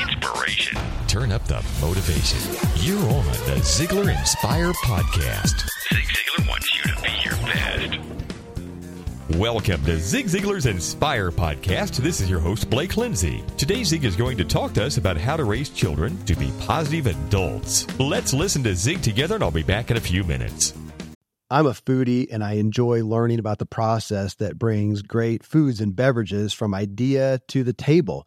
Inspiration. Turn up the motivation. You're on the Ziglar Inspire Podcast. Zig Ziglar wants you to be your best. Welcome to Zig Ziglar's Inspire Podcast. This is your host, Blake Lindsay. Today, Zig is going to talk to us about how to raise children to be positive adults. Let's listen to Zig together, and I'll be back in a few minutes. I'm a foodie and I enjoy learning about the process that brings great foods and beverages from idea to the table.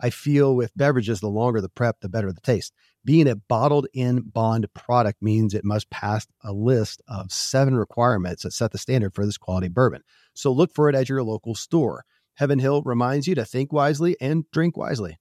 I feel with beverages, the longer the prep, the better the taste. Being a bottled in bond product means it must pass a list of seven requirements that set the standard for this quality bourbon. So look for it at your local store. Heaven Hill reminds you to think wisely and drink wisely.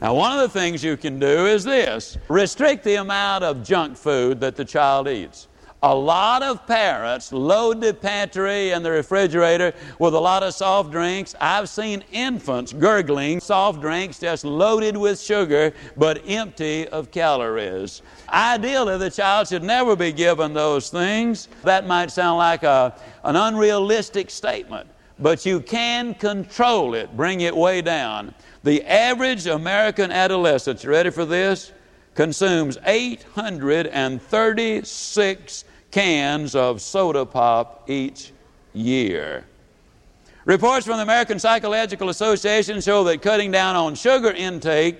Now, one of the things you can do is this restrict the amount of junk food that the child eats. A lot of parents load the pantry and the refrigerator with a lot of soft drinks. I've seen infants gurgling soft drinks just loaded with sugar but empty of calories. Ideally, the child should never be given those things. That might sound like a, an unrealistic statement, but you can control it, bring it way down. The average American adolescent, you ready for this? Consumes 836 cans of soda pop each year. Reports from the American Psychological Association show that cutting down on sugar intake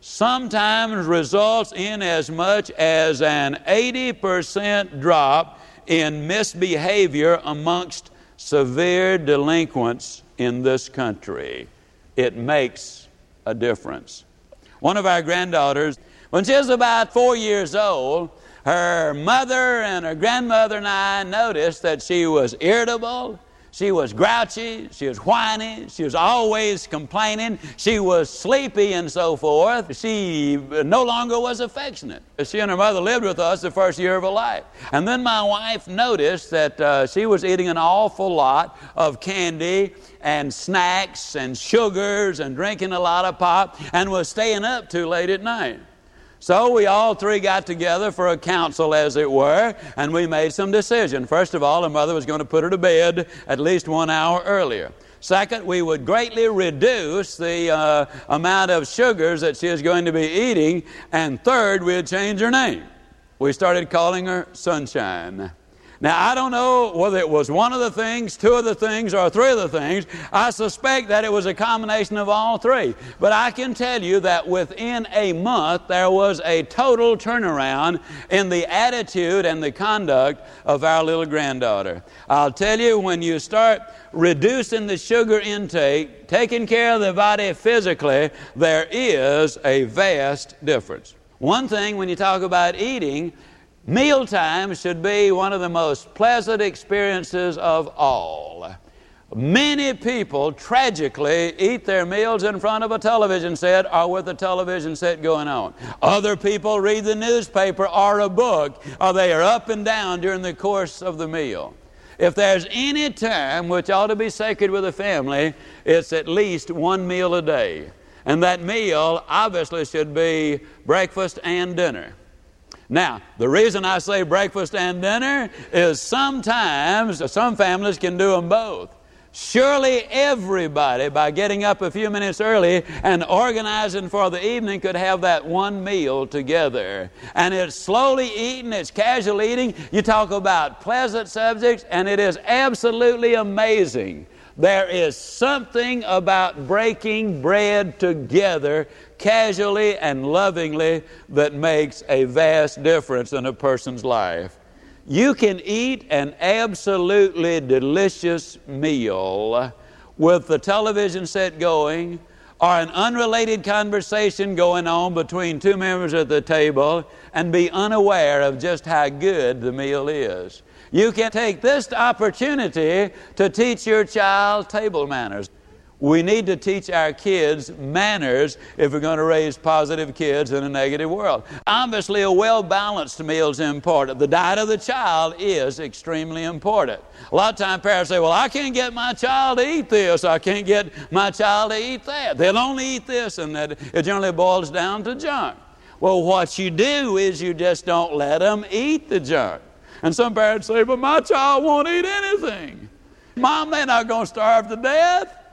sometimes results in as much as an 80% drop in misbehavior amongst severe delinquents in this country. It makes a difference. One of our granddaughters, when she was about four years old, her mother and her grandmother and I noticed that she was irritable, she was grouchy, she was whiny, she was always complaining, she was sleepy and so forth. She no longer was affectionate. She and her mother lived with us the first year of her life. And then my wife noticed that uh, she was eating an awful lot of candy and snacks and sugars and drinking a lot of pop and was staying up too late at night. So we all three got together for a council, as it were, and we made some decision. First of all, her mother was going to put her to bed at least one hour earlier. Second, we would greatly reduce the uh, amount of sugars that she is going to be eating. And third, we'd change her name. We started calling her Sunshine. Now, I don't know whether it was one of the things, two of the things, or three of the things. I suspect that it was a combination of all three. But I can tell you that within a month, there was a total turnaround in the attitude and the conduct of our little granddaughter. I'll tell you, when you start reducing the sugar intake, taking care of the body physically, there is a vast difference. One thing when you talk about eating, Mealtime should be one of the most pleasant experiences of all. Many people tragically eat their meals in front of a television set or with a television set going on. Other people read the newspaper or a book, or they are up and down during the course of the meal. If there's any time which ought to be sacred with a family, it's at least one meal a day. And that meal obviously should be breakfast and dinner. Now, the reason I say breakfast and dinner is sometimes some families can do them both. Surely everybody, by getting up a few minutes early and organizing for the evening, could have that one meal together. And it's slowly eating, it's casual eating. You talk about pleasant subjects, and it is absolutely amazing. There is something about breaking bread together casually and lovingly that makes a vast difference in a person's life. You can eat an absolutely delicious meal with the television set going or an unrelated conversation going on between two members at the table and be unaware of just how good the meal is. You can take this opportunity to teach your child table manners. We need to teach our kids manners if we're going to raise positive kids in a negative world. Obviously, a well balanced meal is important. The diet of the child is extremely important. A lot of times parents say, Well, I can't get my child to eat this, I can't get my child to eat that. They'll only eat this, and that it generally boils down to junk. Well, what you do is you just don't let them eat the junk. And some parents say, But my child won't eat anything. Mom, they're not going to starve to death.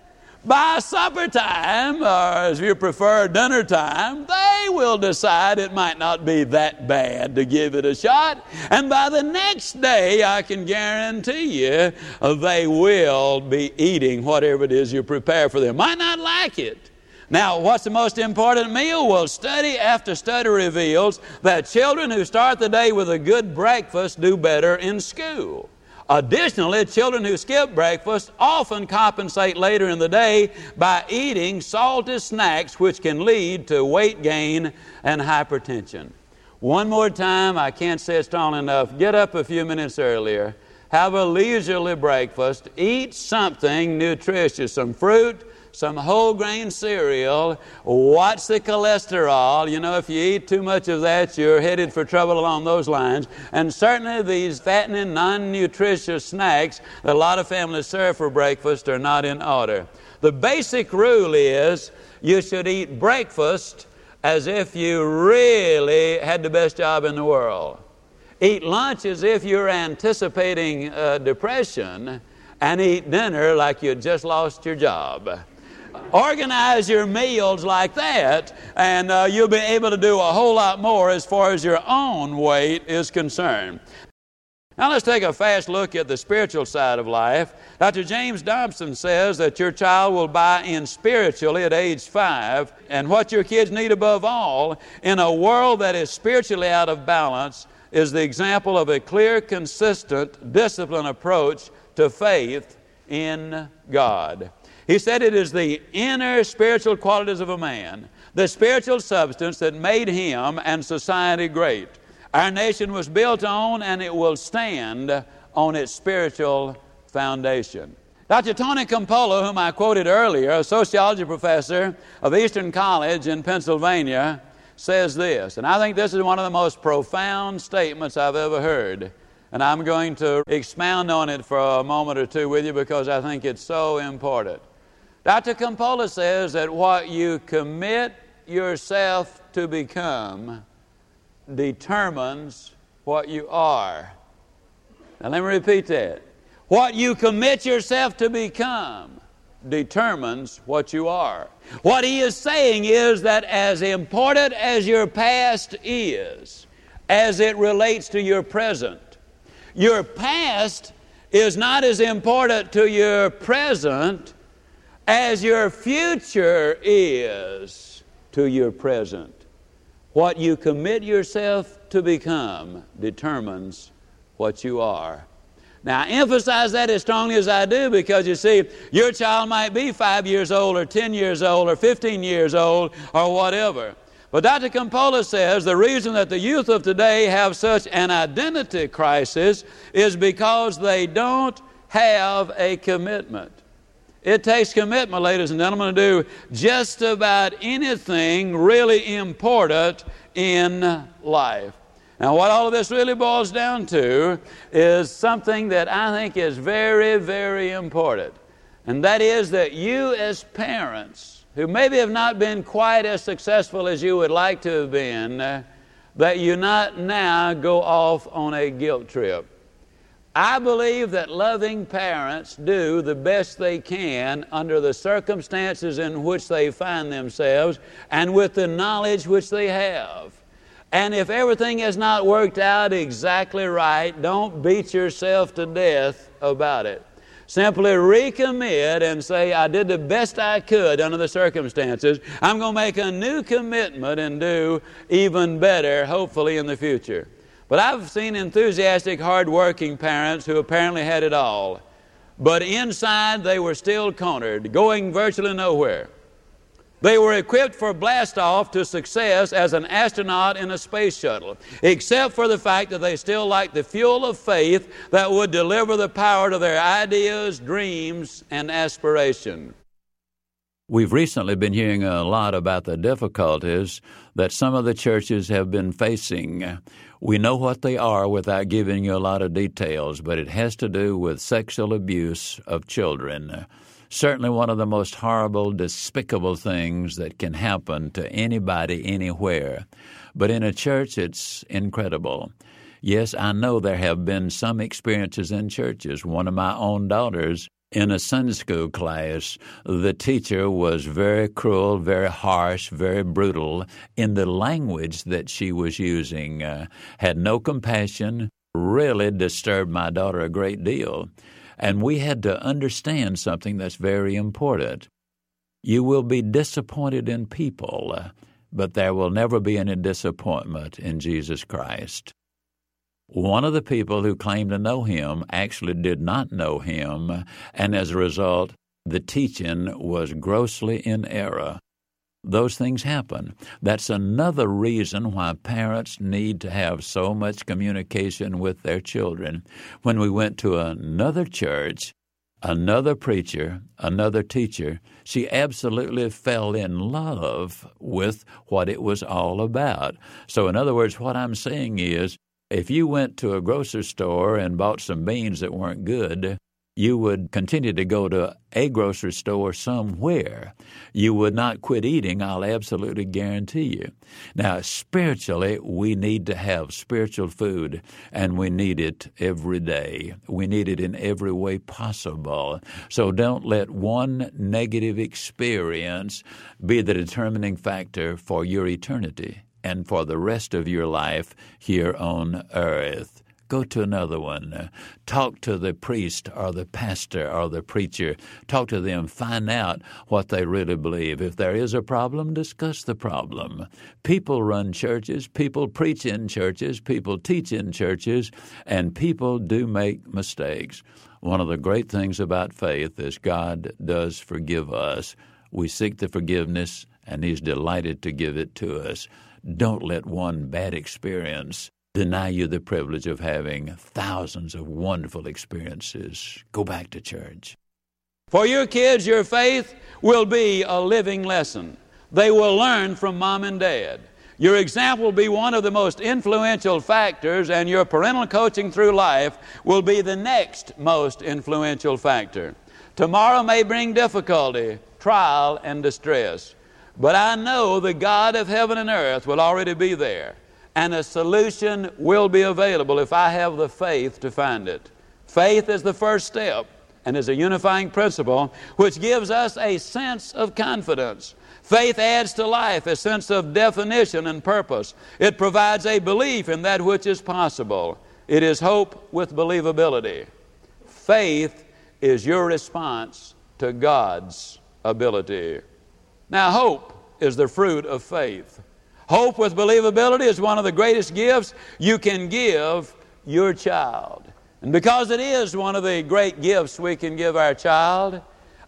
By supper time, or as you prefer, dinner time, they will decide it might not be that bad to give it a shot. And by the next day, I can guarantee you, they will be eating whatever it is you prepare for them. Might not like it. Now, what's the most important meal? Well, study after study reveals that children who start the day with a good breakfast do better in school. Additionally, children who skip breakfast often compensate later in the day by eating salty snacks, which can lead to weight gain and hypertension. One more time, I can't say it strong enough. Get up a few minutes earlier, have a leisurely breakfast, eat something nutritious, some fruit, some whole grain cereal, watch the cholesterol. You know, if you eat too much of that, you're headed for trouble along those lines. And certainly these fattening, non nutritious snacks that a lot of families serve for breakfast are not in order. The basic rule is you should eat breakfast as if you really had the best job in the world. Eat lunch as if you're anticipating uh, depression, and eat dinner like you just lost your job. Organize your meals like that, and uh, you'll be able to do a whole lot more as far as your own weight is concerned. Now let's take a fast look at the spiritual side of life. Dr. James Dobson says that your child will buy in spiritually at age five, and what your kids need above all in a world that is spiritually out of balance is the example of a clear, consistent, disciplined approach to faith in God. He said it is the inner spiritual qualities of a man, the spiritual substance that made him and society great. Our nation was built on and it will stand on its spiritual foundation. Dr. Tony Campolo, whom I quoted earlier, a sociology professor of Eastern College in Pennsylvania, says this, and I think this is one of the most profound statements I've ever heard. And I'm going to expound on it for a moment or two with you because I think it's so important. Dr. Campolo says that what you commit yourself to become determines what you are. Now, let me repeat that. What you commit yourself to become determines what you are. What he is saying is that as important as your past is, as it relates to your present, your past is not as important to your present as your future is to your present. What you commit yourself to become determines what you are. Now, I emphasize that as strongly as I do because you see, your child might be five years old, or 10 years old, or 15 years old, or whatever. But Dr. Campolo says the reason that the youth of today have such an identity crisis is because they don't have a commitment. It takes commitment, ladies and gentlemen, to do just about anything really important in life. Now, what all of this really boils down to is something that I think is very, very important. And that is that you, as parents, who maybe have not been quite as successful as you would like to have been, that you not now go off on a guilt trip. I believe that loving parents do the best they can under the circumstances in which they find themselves and with the knowledge which they have. And if everything has not worked out exactly right, don't beat yourself to death about it. Simply recommit and say, I did the best I could under the circumstances. I'm going to make a new commitment and do even better, hopefully, in the future. But I've seen enthusiastic, hard-working parents who apparently had it all. But inside they were still cornered, going virtually nowhere. They were equipped for blastoff to success as an astronaut in a space shuttle, except for the fact that they still lacked the fuel of faith that would deliver the power to their ideas, dreams, and aspiration. We've recently been hearing a lot about the difficulties that some of the churches have been facing. We know what they are without giving you a lot of details, but it has to do with sexual abuse of children certainly one of the most horrible, despicable things that can happen to anybody anywhere. But in a church, it's incredible. Yes, I know there have been some experiences in churches. One of my own daughters in a Sunday school class, the teacher was very cruel, very harsh, very brutal in the language that she was using, uh, had no compassion, really disturbed my daughter a great deal. And we had to understand something that's very important. You will be disappointed in people, but there will never be any disappointment in Jesus Christ. One of the people who claimed to know him actually did not know him, and as a result, the teaching was grossly in error those things happen. That's another reason why parents need to have so much communication with their children. When we went to another church, another preacher, another teacher, she absolutely fell in love with what it was all about. So, in other words, what I'm saying is if you went to a grocery store and bought some beans that weren't good, you would continue to go to a grocery store somewhere. You would not quit eating, I'll absolutely guarantee you. Now, spiritually, we need to have spiritual food, and we need it every day. We need it in every way possible. So don't let one negative experience be the determining factor for your eternity and for the rest of your life here on earth go to another one. talk to the priest or the pastor or the preacher. Talk to them. Find out what they really believe. If there is a problem, discuss the problem. People run churches, people preach in churches, people teach in churches, and people do make mistakes. One of the great things about faith is God does forgive us. We seek the forgiveness, and He's delighted to give it to us. Don't let one bad experience deny you the privilege of having thousands of wonderful experiences. Go back to church. For your kids, your faith will be a living lesson. They will learn from mom and dad. Your example will be one of the most influential factors, and your parental coaching through life will be the next most influential factor. Tomorrow may bring difficulty, trial, and distress, but I know the God of heaven and earth will already be there and a solution will be available if I have the faith to find it. Faith is the first step and is a unifying principle which gives us a sense of confidence. Faith adds to life a sense of definition and purpose. It provides a belief in that which is possible. It is hope with believability. Faith is your response to God's ability. Now, hope is the fruit of faith. Hope with believability is one of the greatest gifts you can give your child. And because it is one of the great gifts we can give our child,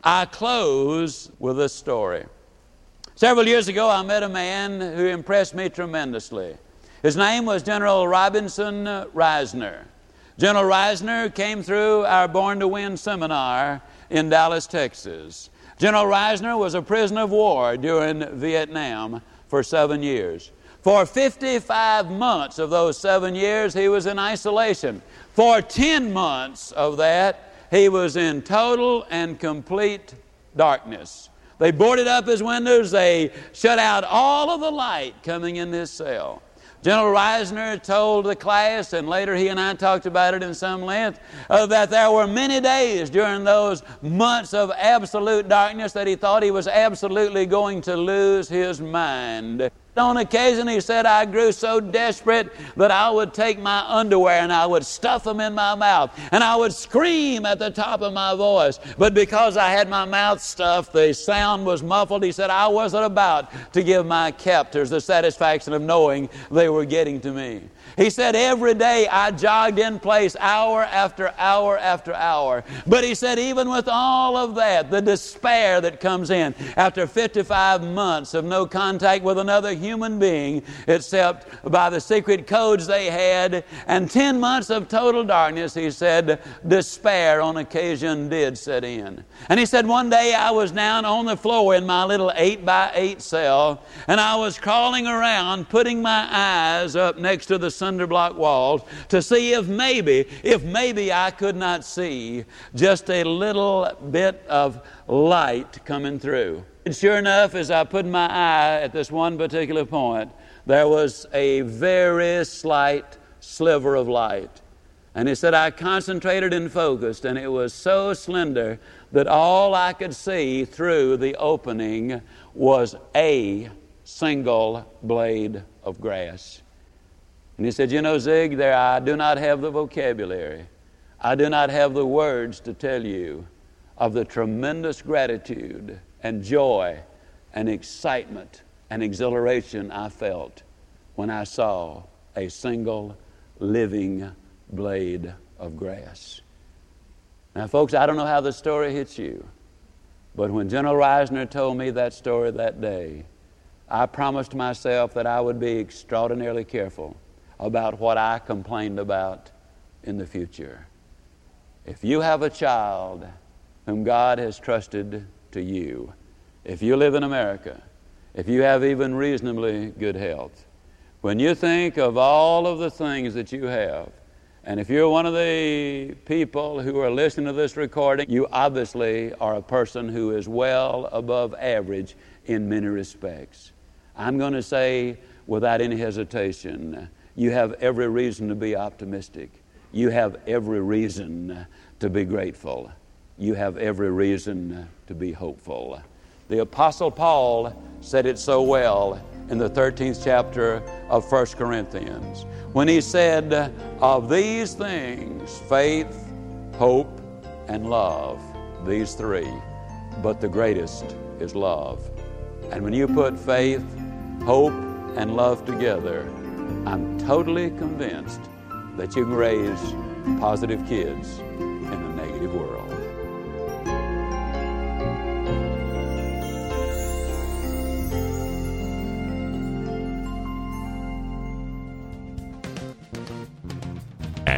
I close with a story. Several years ago, I met a man who impressed me tremendously. His name was General Robinson Risner. General Risner came through our Born to Win seminar in Dallas, Texas. General Risner was a prisoner of war during Vietnam for seven years. For 55 months of those seven years, he was in isolation. For 10 months of that, he was in total and complete darkness. They boarded up his windows, they shut out all of the light coming in his cell. General Risner told the class, and later he and I talked about it in some length, uh, that there were many days during those months of absolute darkness that he thought he was absolutely going to lose his mind. On occasion, he said, I grew so desperate that I would take my underwear and I would stuff them in my mouth and I would scream at the top of my voice. But because I had my mouth stuffed, the sound was muffled. He said, I wasn't about to give my captors the satisfaction of knowing they were getting to me. He said, Every day I jogged in place hour after hour after hour. But he said, even with all of that, the despair that comes in after 55 months of no contact with another human being except by the secret codes they had, and 10 months of total darkness, he said, despair on occasion did set in. And he said, One day I was down on the floor in my little 8 by 8 cell, and I was crawling around, putting my eyes up next to the cinder block walls to see if maybe, if maybe I could not see just a little bit of light coming through. And sure enough, as I put my eye at this one particular point, there was a very slight sliver of light. And he said, I concentrated and focused, and it was so slender that all I could see through the opening was a single blade of grass. And he said, You know, Zig, there I do not have the vocabulary. I do not have the words to tell you of the tremendous gratitude and joy and excitement and exhilaration I felt when I saw a single living blade of grass. Now, folks, I don't know how the story hits you, but when General Risner told me that story that day, I promised myself that I would be extraordinarily careful about what I complained about in the future. If you have a child whom God has trusted to you, if you live in America, if you have even reasonably good health, when you think of all of the things that you have, and if you're one of the people who are listening to this recording, you obviously are a person who is well above average in many respects. I'm going to say without any hesitation, you have every reason to be optimistic. You have every reason to be grateful. You have every reason uh, to be hopeful. The Apostle Paul said it so well in the 13th chapter of 1 Corinthians when he said, Of these things, faith, hope, and love, these three, but the greatest is love. And when you put faith, hope, and love together, I'm totally convinced that you can raise positive kids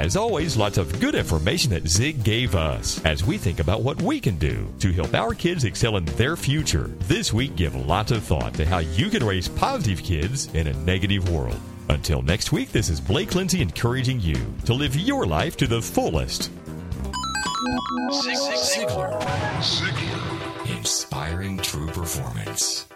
As always, lots of good information that Zig gave us as we think about what we can do to help our kids excel in their future. This week, give lots of thought to how you can raise positive kids in a negative world. Until next week, this is Blake Lindsay encouraging you to live your life to the fullest. Ziglar. Ziglar. Inspiring true performance.